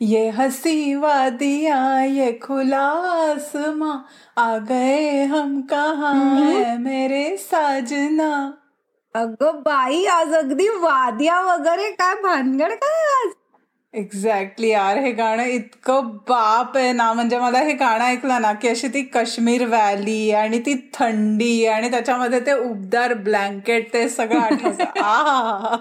ये हसी वादिया ये खुला आसमां आ गए हम कहा है मेरे साजना? अगं बाई आज अगदी वाद्या वगैरे काय भानगड काय आज? एक्झॅक्टली यार हे गाणं इतकं बाप आहे ना. म्हणजे मला हे गाणं ऐकलं ना की अशी ती काश्मीर व्हॅली आणि ती थंडी आणि त्याच्यामध्ये ते उबदार ब्लँकेट ते सगळं आठवतं.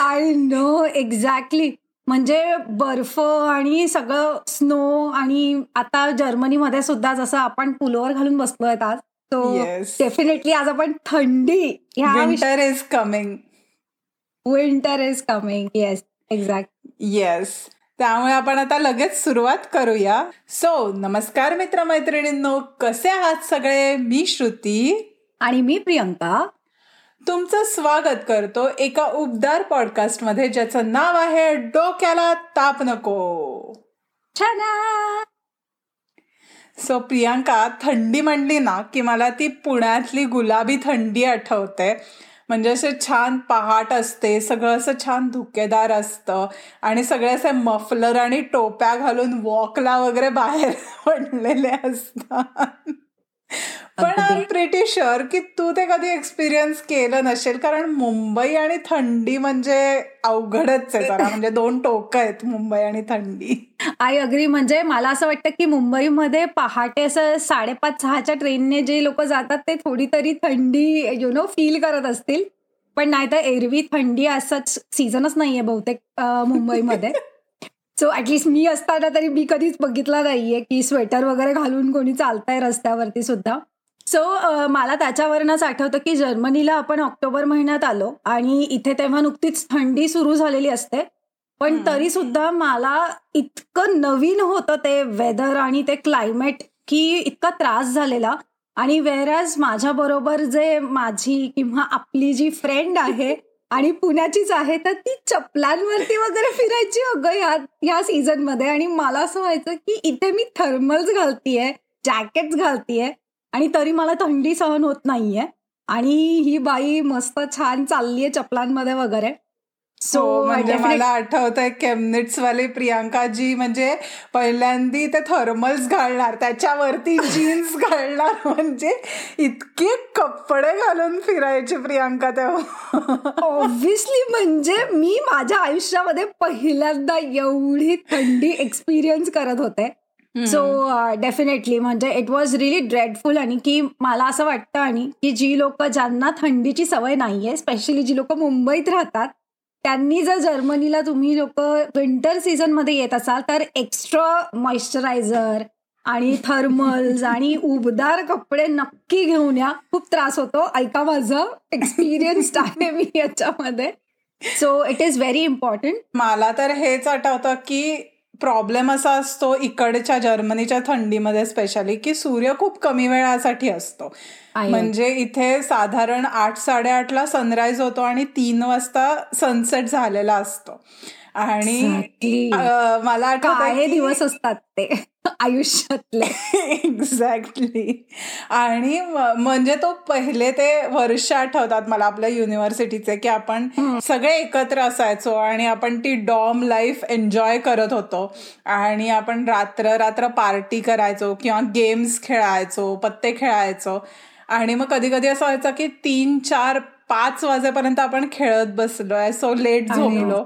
आय नो एक्झॅक्टली म्हणजे बर्फ आणि सगळं स्नो आणि आता जर्मनीमध्ये सुद्धा जसं आपण पुलोवर घालून बसलोय आज तो Yes. डेफिनेटली आज आपण थंडी winter is coming winter is coming yes exact yes त्यामुळे आपण आता लगेच सुरुवात करूया. सो नमस्कार मित्रमैत्रिणींनो कसे आहात सगळे? मी श्रुती. आणि मी प्रियंका. तुमचं स्वागत करतो एका उबदार पॉडकास्टमध्ये ज्याचं नाव आहे डोक्याला ताप नको. सो प्रियांका थंडी म्हणली ना की मला ती पुण्यातली गुलाबी थंडी आठवते. म्हणजे असे छान पहाट असते सगळं असं छान धुकेदार असतं आणि सगळे असे मफलर आणि टोप्या घालून वॉकला वगैरे बाहेर पडलेले असतात. पण आय प्रिटी शुअर की तू ते कधी एक्सपिरियन्स केलं नसेल कारण मुंबई आणि थंडी म्हणजे अवघडच आहे जरा. म्हणजे दोन टोक आहेत मुंबई आणि थंडी. आय अग्री म्हणजे मला असं वाटतं की मुंबईमध्ये पहाटे असं साडेपाच सहाच्या ट्रेनने जे लोक जातात ते थोडी तरी थंडी यु नो फील करत असतील. पण नाही तर एरवी थंडी असंच सीझनच नाहीये बहुतेक मुंबईमध्ये. सो ऍटलिस्ट मी असताना तरी मी कधीच बघितलं नाहीये की स्वेटर वगैरे घालून कोणी चालतंय रस्त्यावरती सुद्धा. सो मला त्याच्यावरूनच आठवतं की जर्मनीला आपण ऑक्टोबर महिन्यात आलो आणि इथे तेव्हा नुकतीच थंडी सुरू झालेली असते. पण. तरी सुद्धा मला इतकं नवीन होतं ते वेदर आणि ते क्लायमेट की इतका त्रास झालेला. आणि वेरॅज माझ्या बरोबर जे माझी किंवा आपली जी फ्रेंड आहे आणि पुण्याचीच आहे तर ती चपलांवरती वगैरे फिरायची अगं ह्या ह्या सीझनमध्ये. आणि मला असं व्हायचं की इथे मी थर्मल्स घालतीये जॅकेट्स घालतीये. आणि तरी मला थंडी सहन होत नाहीये. आणि ही बाई मस्त छान चाललीये चपलांमध्ये वगैरे. सो हो, म्हणजे मला आठवतंय केमनिट्स वाली प्रियांका जी म्हणजे पहिल्यांदी ते थर्मल्स घालणार त्याच्यावरती जीन्स घालणार म्हणजे इतके कपडे घालून फिरायची प्रियांका तेव्हा. ऑब्विसली म्हणजे मी माझ्या आयुष्यामध्ये पहिल्यांदा एवढी थंडी एक्सपिरियन्स करत होते. सो डेफिनेटली म्हणजे इट वॉज रिली ड्रेडफुल आणि की मला असं वाटतं आणि की जी लोक ज्यांना थंडीची सवय नाहीये स्पेशली जी लोक मुंबईत राहतात त्यांनी जर जर्मनीला तुम्ही लोक विंटर सीझनमध्ये येत असाल तर एक्स्ट्रा मॉइश्चरायझर आणि थर्मल्स आणि उबदार कपडे नक्की घेऊन या. खूप त्रास होतो. ऐका माझं एक्सपिरियन्स आहे मी याच्यामध्ये. So it is very important मला तर हेच आठवतं की प्रॉब्लेम असा असतो इकडच्या जर्मनीच्या थंडीमध्ये स्पेशली की सूर्य खूप कमी वेळासाठी असतो. म्हणजे इथे साधारण आठ साडेआठला सनराईज होतो आणि तीन वाजता सनसेट झालेला असतो. आणि मला काय दिवस असतात ते आयुष्यातले. एक्झॅक्टली आणि म्हणजे तो पहिले ते वर्ष आठवतात मला आपल्या युनिव्हर्सिटीचे की आपण सगळे एकत्र असायचो आणि आपण ती डॉम लाईफ एन्जॉय करत होतो. आणि आपण रात्र रात्र पार्टी करायचो किंवा गेम्स खेळायचो पत्ते खेळायचो. आणि मग कधी कधी असं व्हायचं की तीन चार पाच वाजेपर्यंत आपण खेळत बसलोय सो लेट. झोपलो.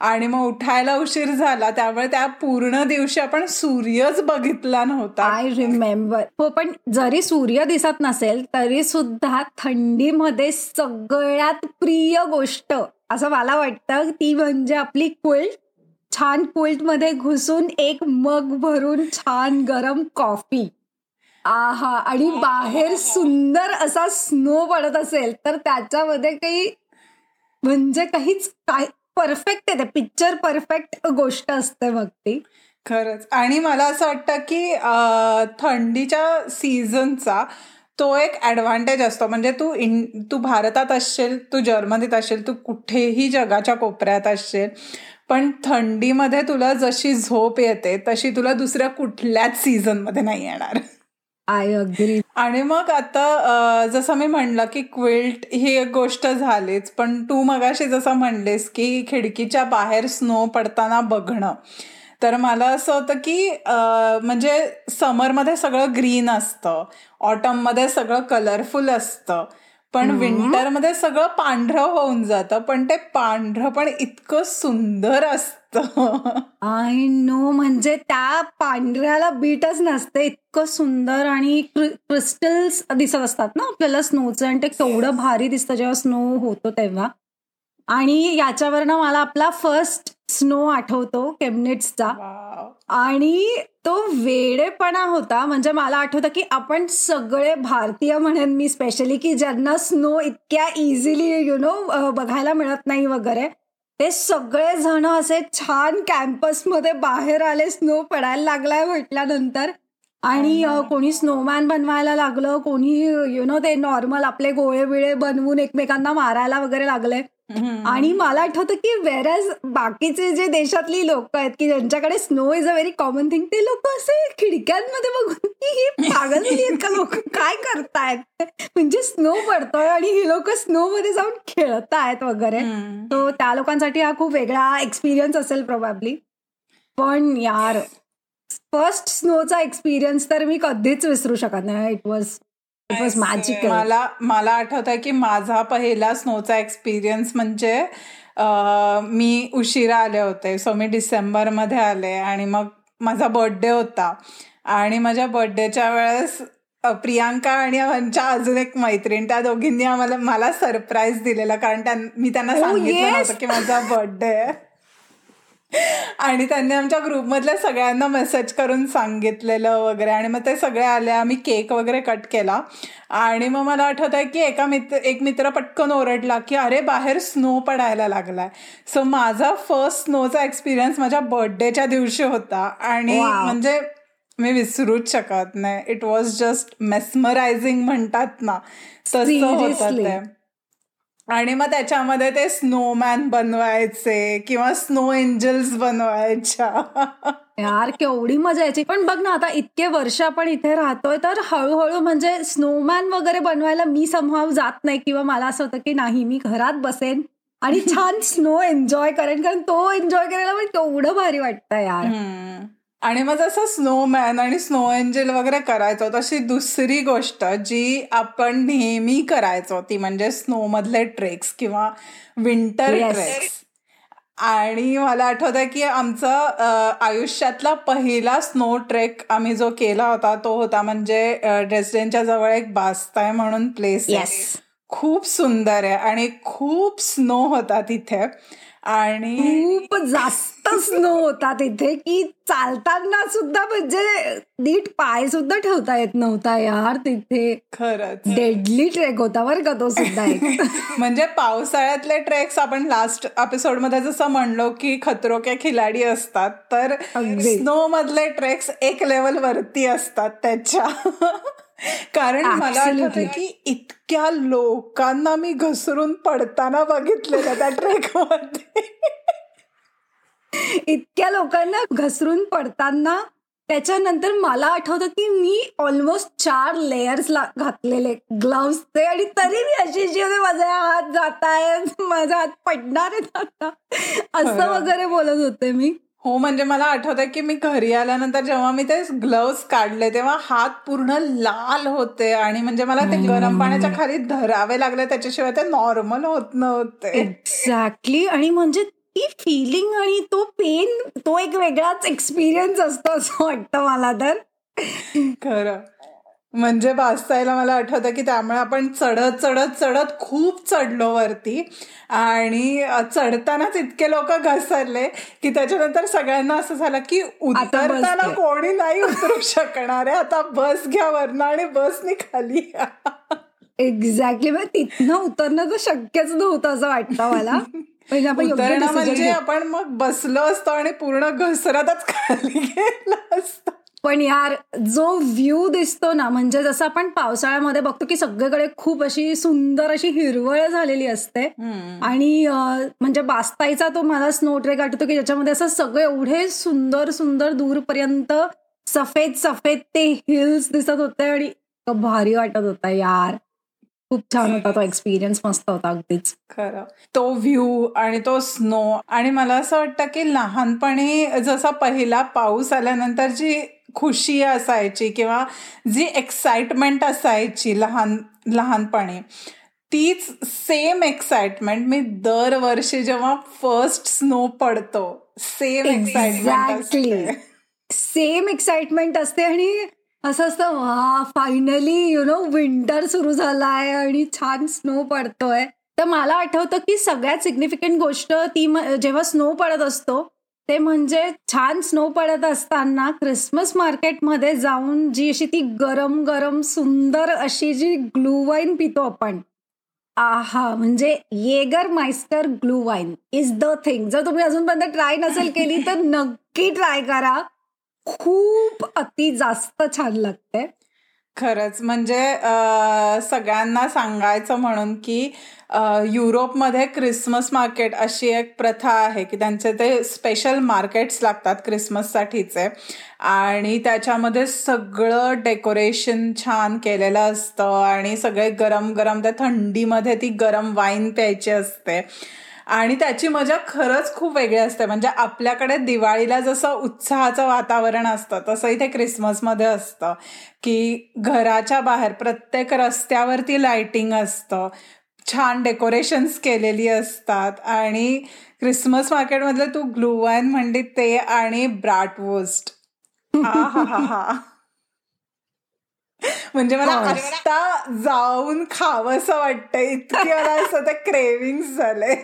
आणि मग उठायला उशीर झाला त्यामुळे त्या पूर्ण दिवशी आपण सूर्यच बघितला नव्हता. आय रिमेंबर हो पण जरी सूर्य दिसत नसेल तरी सुद्धा थंडीमध्ये सगळ्यात प्रिय गोष्ट असं मला वाटतं ती म्हणजे आपली क्विल्ट छान क्विल्टमध्ये घुसून एक मग भरून छान गरम कॉफी आहा आणि बाहेर सुंदर असा स्नो पडत असेल तर त्याच्यामध्ये काही म्हणजे काहीच काय परफेक्ट आहे ते पिक्चर परफेक्ट गोष्ट असते मग ती. खरंच. आणि मला असं वाटतं की थंडीच्या सीझनचा तो एक ऍडव्हान्टेज असतो. म्हणजे तू इन तू भारतात असशील तू जर्मनीत असशील तू कुठेही जगाच्या कोपऱ्यात असशील पण थंडीमध्ये तुला जशी झोप येते तशी तुला दुसऱ्या कुठल्याच सीझनमध्ये नाही येणार. आय अग्री आणि मग आता जसं मी म्हणलं की क्विल्ट ही एक गोष्ट झालीच पण तू मगाशी जसं म्हणलेस की खिडकीच्या बाहेर स्नो पडताना बघणं. तर मला असं होतं की म्हणजे समरमध्ये सगळं ग्रीन असतं ऑटममध्ये सगळं कलरफुल असतं पण विंटरमध्ये सगळं पांढरं होऊन जातं पण ते पांढरं पण इतकं सुंदर असतं. आय नो म्हणजे त्या पांढऱ्याला बीटच नसते. इतकं सुंदर आणि क्रिस्टल्स दिसत असतात ना आपल्याला स्नोचं. आणि ते केवढं भारी दिसतं जेव्हा स्नो होतो तेव्हा. आणि याच्यावरनं मला आपला फर्स्ट स्नो आठवतो केमनेट्सचा आणि तो वेडेपणा होता. म्हणजे मला आठवतं की आपण सगळे भारतीय म्हणेन मी स्पेशली की ज्यांना स्नो इतक्या इझिली यु नो बघायला मिळत नाही वगैरे ते सगळे जण असे छान कॅम्पसमध्ये बाहेर आले स्नो पडायला लागलाय म्हटल्यानंतर. आणि कोणी स्नोमॅन बनवायला लागलं कोणी यु नो ते नॉर्मल आपले गोळे बिळे बनवून एकमेकांना मारायला वगैरे लागले. आणि मला आठवतं की वेरॅज बाकीचे जे देशातली लोक आहेत की ज्यांच्याकडे snow is a very common thing ते लोक असे खिडक्यांमध्ये बघून की ही पागल आहेत का लोक? काय करतायत? म्हणजे स्नो पडतोय आणि ही लोक स्नो मध्ये जाऊन खेळतायत वगैरे. तो त्या लोकांसाठी हा खूप वेगळा एक्सपिरियन्स असेल प्रोबॅबली पण यार फर्स्ट स्नोचा एक्सपिरियन्स तर मी कधीच विसरू शकत नाही. इट वॉज मला मला आठवत आहे की माझा पहिला स्नोचा एक्सपिरियन्स म्हणजे मी उशिरा आले होते. सो मी डिसेंबरमध्ये आले आणि मग माझा बर्थडे होता. आणि माझ्या बर्थडेच्या वेळेस प्रियांका आणि आमच्या अजून एक मैत्रीण त्या दोघींनी आम्हाला मला सरप्राईज दिलेला. कारण मी त्यांना oh, सांगितलं नव्हतं की माझा बर्थडे आहे. आणि त्यांनी आमच्या ग्रुपमधल्या सगळ्यांना मेसेज करून सांगितलेलं वगैरे. आणि मग ते सगळे आले आम्ही केक वगैरे कट केला. आणि मग मला आठवत आहे की एका मित्र एक मित्र पटकन ओरडला की अरे बाहेर स्नो पडायला लागलाय. सो माझा फर्स्ट स्नोचा एक्सपिरियन्स माझ्या बर्थडेच्या दिवशी होता. आणि म्हणजे मी विसरूच शकत नाही. इट वॉज जस्ट मेस्मरायझिंग म्हणतात ना. तसं होतं ते. आणि मग त्याच्यामध्ये ते स्नोमॅन बनवायचे किंवा स्नो एंजल्स बनवायच्या. यार केवढी मजा यायची. पण बघ ना आता इतके वर्ष आपण इथे राहतोय तर हळूहळू म्हणजे स्नोमॅन वगैरे बनवायला मी संभाव जात नाही किंवा मला असं होतं की नाही मी घरात बसेन आणि छान स्नो एन्जॉय करेन. कारण तो एन्जॉय करायला पण केवढं भारी वाटतं यार. आणि मग जसं स्नोमॅन आणि स्नो एंजल वगैरे करायचो तशी दुसरी गोष्ट जी आपण नेहमी करायचो ती म्हणजे स्नो मधले ट्रेक्स किंवा विंटर ट्रेक्स आणि मला आठवत आहे की आमचा आयुष्यातला पहिला स्नो ट्रेक आम्ही जो केला होता तो होता म्हणजे रेसिडेंटच्या जवळ एक बास्ताय म्हणून प्लेस आहे. खूप सुंदर आहे आणि खूप स्नो होता तिथे. आणि खूप जास्त स्नो होता तिथे की चालताना सुद्धा म्हणजे नीट पाय सुद्धा ठेवता येत नव्हता यार तिथे. खरंच. डेडली ट्रेक होता बरं का तो सुद्धा म्हणजे पावसाळ्यातले ट्रेक्स आपण लास्ट एपिसोडमध्ये जसं म्हणलो की खतरो के खिलाडी असतात तर स्नो मधले ट्रेक्स एक लेवल वरती असतात त्याच्या. कारण मला आठवतं की इतक्या लोकांना मी घसरून पडताना बघितलेलं त्या ट्रेकमध्ये इतक्या लोकांना घसरून पडताना त्याच्यानंतर मला आठवतं की मी ऑलमोस्ट चार लेयर्स घातलेले ग्लव्स ते. आणि तरी मी अशी जी माझे हात जात आहेत माझा हात पडणार आहेत आता. असं वगैरे बोलत होते मी. हो म्हणजे मला आठवत आहे की मी घरी आल्यानंतर जेव्हा मी ते ग्लव्स काढले तेव्हा हात पूर्ण लाल होते आणि म्हणजे मला ते गरम पाण्याच्या खाली धरावे लागले. त्याच्याशिवाय ते नॉर्मल होत नव्हते. एक्झॅक्टली आणि म्हणजे ती फिलिंग आणि तो पेन तो एक वेगळाच एक्सपिरियन्स असतो असं वाटतं मला तर. खरं. म्हणजे वाचतायला मला आठवतं की त्यामुळे आपण चढत चढत चढत खूप चढलो वरती. आणि चढतानाच इतके लोक घसरले की त्याच्यानंतर सगळ्यांना असं झालं की उतरताना कोणी नाही उतरू शकणार आहे. आता बस घ्या वरनं आणि बसनी खाली एक्झॅक्टली म्हणजे तिथनं उतरणं तर शक्यच नव्हतं असं वाटतं मला. म्हणजे आपण मग बसलो असतो आणि पूर्ण घसरतच खाली गेलो असतो. पण यार जो व्ह्यू दिसतो ना म्हणजे जसं आपण पावसाळ्यामध्ये बघतो की सगळीकडे खूप अशी सुंदर अशी हिरवळ झालेली असते. आणि म्हणजे बास्ताईचा तो मला स्नो ट्रेक आठवतो की ज्याच्यामध्ये असं सगळे एवढे सुंदर सुंदर दूरपर्यंत सफेद सफेद ते हिल्स दिसत होते आणि भारी वाटत होता यार. खूप छान होता तो एक्सपिरियन्स मस्त होता अगदीच. खरं. तो व्ह्यू आणि तो स्नो आणि मला असं वाटतं की लहानपणी जसा पहिला पाऊस आल्यानंतर जी खुशी असायची किंवा जी एक्साइटमेंट असायची लहान लहानपणी तीच सेम एक्साइटमेंट मी दरवर्षी जेव्हा फर्स्ट स्नो पडतो सेम एक्साइटमेंट सेम एक्साइटमेंट असते आणि असं असतं वा फायनली यु नो विंटर सुरू झालाय आणि छान स्नो पडतोय. तर मला आठवतं की सगळ्यात सिग्निफिकंट गोष्ट ती जेव्हा स्नो पडत असतो ते म्हणजे छान स्नो पडत असताना क्रिसमस मार्केटमध्ये जाऊन जी अशी ती गरम गरम सुंदर अशी जी ग्लू वाईन पितो आपण आहा म्हणजे Jagermeister Gluhwein is the thing. जर तुम्ही अजूनपर्यंत ट्राय नसेल केली तर नक्की ट्राय करा. खूप अति जास्त छान लागते. खरंच. म्हणजे सगळ्यांना सांगायचं म्हणून की युरोपमध्ये क्रिसमस मार्केट अशी एक प्रथा आहे की त्यांचे ते स्पेशल मार्केट्स लागतात क्रिसमससाठीचे. आणि त्याच्यामध्ये सगळं डेकोरेशन छान केलेलं असतं आणि सगळे गरम गरम त्या थंडीमध्ये ती गरम वाईन प्यायची असते. आणि त्याची मजा खरंच खूप वेगळी असते. म्हणजे आपल्याकडे दिवाळीला जसं उत्साहाचं वातावरण असतं तसं इथे क्रिसमसमध्ये असतं की घराच्या बाहेर प्रत्येक रस्त्यावरती लाइटिंग असतं छान डेकोरेशन्स केलेली असतात आणि क्रिसमस मार्केटमधलं तू ग्लू वाईन म्हणली ते आणि ब्राटवोस्ट. हा हा हा हा म्हणजे मला आता जाऊन खावंसं वाटतं इतकी मला असं ते क्रेविंग झाले.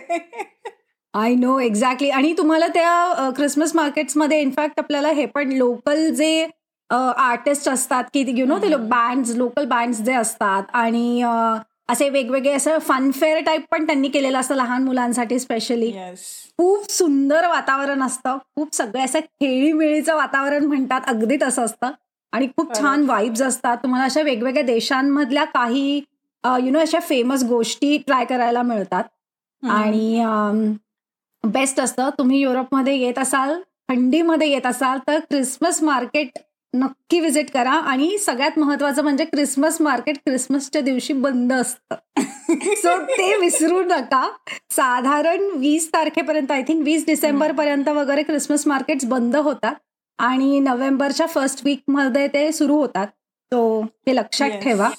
आय नो एक्झॅक्टली आणि तुम्हाला त्या क्रिसमस मार्केट्समध्ये इनफॅक्ट आपल्याला हे पण लोकल जे आर्टिस्ट असतात की यु नो ते बँड लोकल बँड जे असतात आणि असे वेगवेगळे असं फनफेअर टाईप पण त्यांनी केलेलं असतं लहान मुलांसाठी स्पेशली खूप सुंदर वातावरण असतं. खूप सगळं असं खेळीमेळीचं वातावरण म्हणतात अगदी तसं असतं. आणि खूप छान वाईब्स असतात. तुम्हाला अशा वेगवेगळ्या देशांमधल्या काही यु नो अशा फेमस गोष्टी ट्राय करायला मिळतात. आणि बेस्ट असतं. तुम्ही युरोपमध्ये येत असाल थंडीमध्ये येत असाल तर क्रिसमस मार्केट नक्की विजिट करा. आणि सगळ्यात महत्वाचं म्हणजे क्रिसमस मार्केट क्रिसमसच्या दिवशी बंद असतं. सो ते विसरू नका. साधारण वीस तारखेपर्यंत आय थिंक वीस डिसेंबर पर्यंत वगैरे क्रिसमस मार्केट बंद होतात. आणि नोव्हेंबरच्या फर्स्ट वीकमध्ये ते सुरू होतात. तो हे लक्षात ठेवा.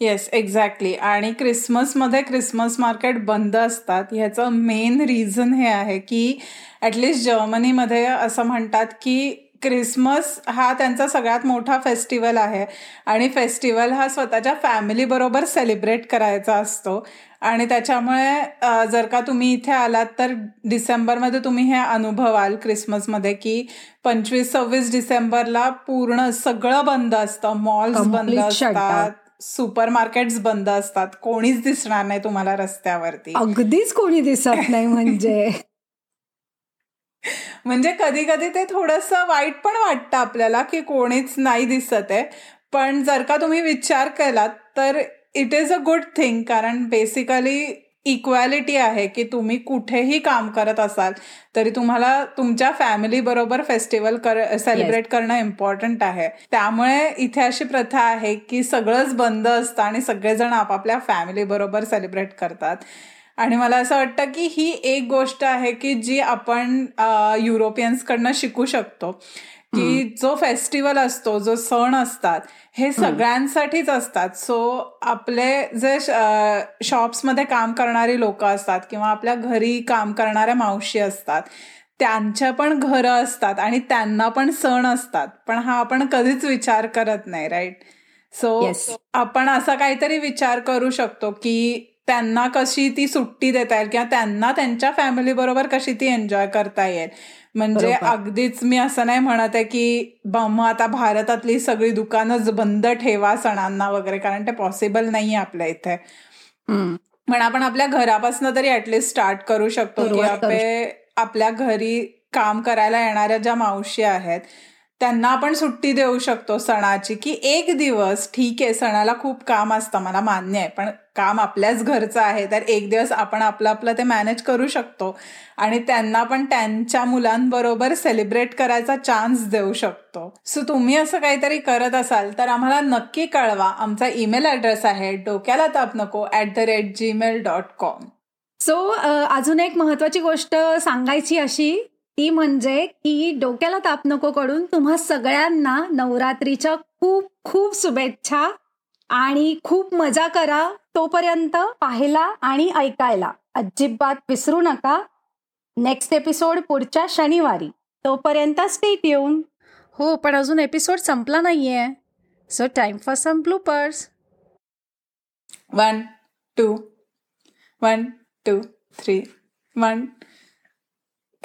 येस एक्झॅक्टली आणि क्रिसमसमध्ये क्रिसमस मार्केट बंद असतात. ह्याचं मेन रिझन हे आहे की ॲटलिस्ट जर्मनीमध्ये असं म्हणतात की क्रिसमस हा त्यांचा सगळ्यात मोठा फेस्टिवल आहे. आणि फेस्टिवल हा स्वतःच्या फॅमिली बरोबर सेलिब्रेट करायचा असतो. आणि त्याच्यामुळे जर का तुम्ही इथे आलात तर डिसेंबरमध्ये तुम्ही हे अनुभवाल क्रिसमसमध्ये की पंचवीस सव्वीस डिसेंबरला पूर्ण सगळं बंद असतं. मॉल्स बंद असतात. सुपर मार्केट्स बंद असतात. कोणीच दिसणार नाही तुम्हाला रस्त्यावरती. अगदीच कोणी दिसत नाही म्हणजे. म्हणजे कधी कधी ते थोडस वाईट पण वाटतं आपल्याला की कोणीच नाही दिसत आहे. पण जर का तुम्ही विचार केलात तर it is a good thing कारण बेसिकली इक्वॅलिटी आहे की तुम्ही कुठेही काम करत असाल तरी तुम्हाला तुमच्या फॅमिली बरोबर फेस्टिवल कर सेलिब्रेट करणं इम्पॉर्टंट आहे. त्यामुळे इथे अशी प्रथा आहे की सगळंच बंद असतं आणि सगळेजण आपापल्या फॅमिली बरोबर सेलिब्रेट करतात. आणि मला असं वाटतं की ही एक गोष्ट आहे की जी आपण युरोपियन्सकडनं शिकू शकतो. की जो फेस्टिवल असतो जो सण असतात हे सगळ्यांसाठीच असतात. सो आपले जे शॉप्समध्ये काम करणारी लोक असतात किंवा आपल्या घरी काम करणाऱ्या मावशी असतात त्यांच्या पण घरं असतात आणि त्यांना पण सण असतात. पण हा आपण कधीच विचार करत नाही राईट सो आपण असा काहीतरी विचार करू शकतो की त्यांना कशी ती सुट्टी देता येईल किंवा त्यांना त्यांच्या फॅमिली बरोबर कशी ती एन्जॉय करता येईल. म्हणजे अगदीच मी असं नाही म्हणत आहे की मग आता भारतातली सगळी दुकानच बंद ठेवा सणांना वगैरे कारण ते पॉसिबल नाही आपल्या इथे. पण आपण आपल्या घरापासून तरी ऍटलिस्ट स्टार्ट करू शकतो की आपल्या घरी काम करायला येणाऱ्या ज्या मावशी आहेत त्यांना आपण सुट्टी देऊ शकतो सणाची की एक दिवस ठीक आहे सणाला खूप काम असतं मला मान्य आहे पण काम आपल्याच घरचं आहे तर एक दिवस आपण आपलं आपलं ते मॅनेज करू शकतो. आणि त्यांना पण त्यांच्या मुलांबरोबर सेलिब्रेट करायचा चान्स देऊ शकतो. सो तुम्ही असं काहीतरी करत असाल तर आम्हाला नक्की कळवा. आमचा ईमेल ॲड्रेस आहे डोक्याला ताप नको at the rate Gmail dot com so अजून एक महत्वाची गोष्ट सांगायची अशी ती म्हणजे की डोक्याला ताप नको कडून तुम्हा सगळ्यांना नवरात्रीच्या खूप खूप शुभेच्छा आणि खूप मजा करा तोपर्यंत पाहायला आणि ऐकायला. अजिबात विसरू नका. नेक्स्ट एपिसोड पुढच्या शनिवारी. तोपर्यंत स्टेट येऊन हो पण अजून एपिसोड संपला नाहीये. So time for some bloopers one two one two three one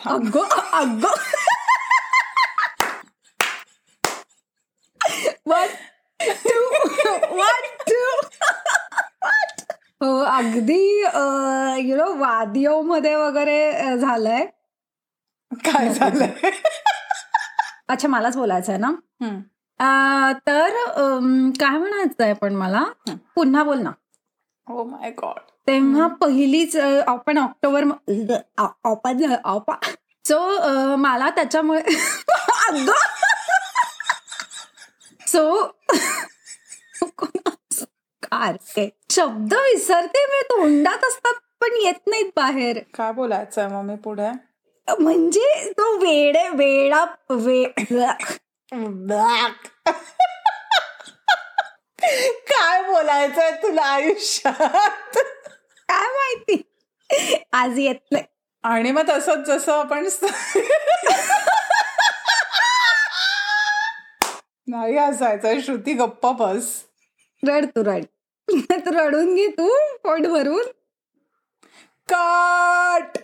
ago ago one to one to हो अगदी यु नो वादियो मध्ये वगैरे झालंय. काय झालं अच्छा मलाच बोलायचं आहे ना तर काय म्हणायचंय पण मला? पुन्हा बोल ना. ओ माय गॉड तेव्हा पहिलीच आपण ऑक्टोबर सो मला त्याच्यामुळे सो काय शब्द विसरते मी तोंडात असतात पण येत नाहीत बाहेर. काय बोलायचंय मग मी पुढे? म्हणजे तो वेडे वेडा वे काय बोलायचंय तुला आयुष्यात? माहिती. आज येत नाही. आणि मग तसंच जसं आपण नाही असायचं श्रुती गप्प बस. रड तू रड. तू रडून घे तू पोट भरून. कट!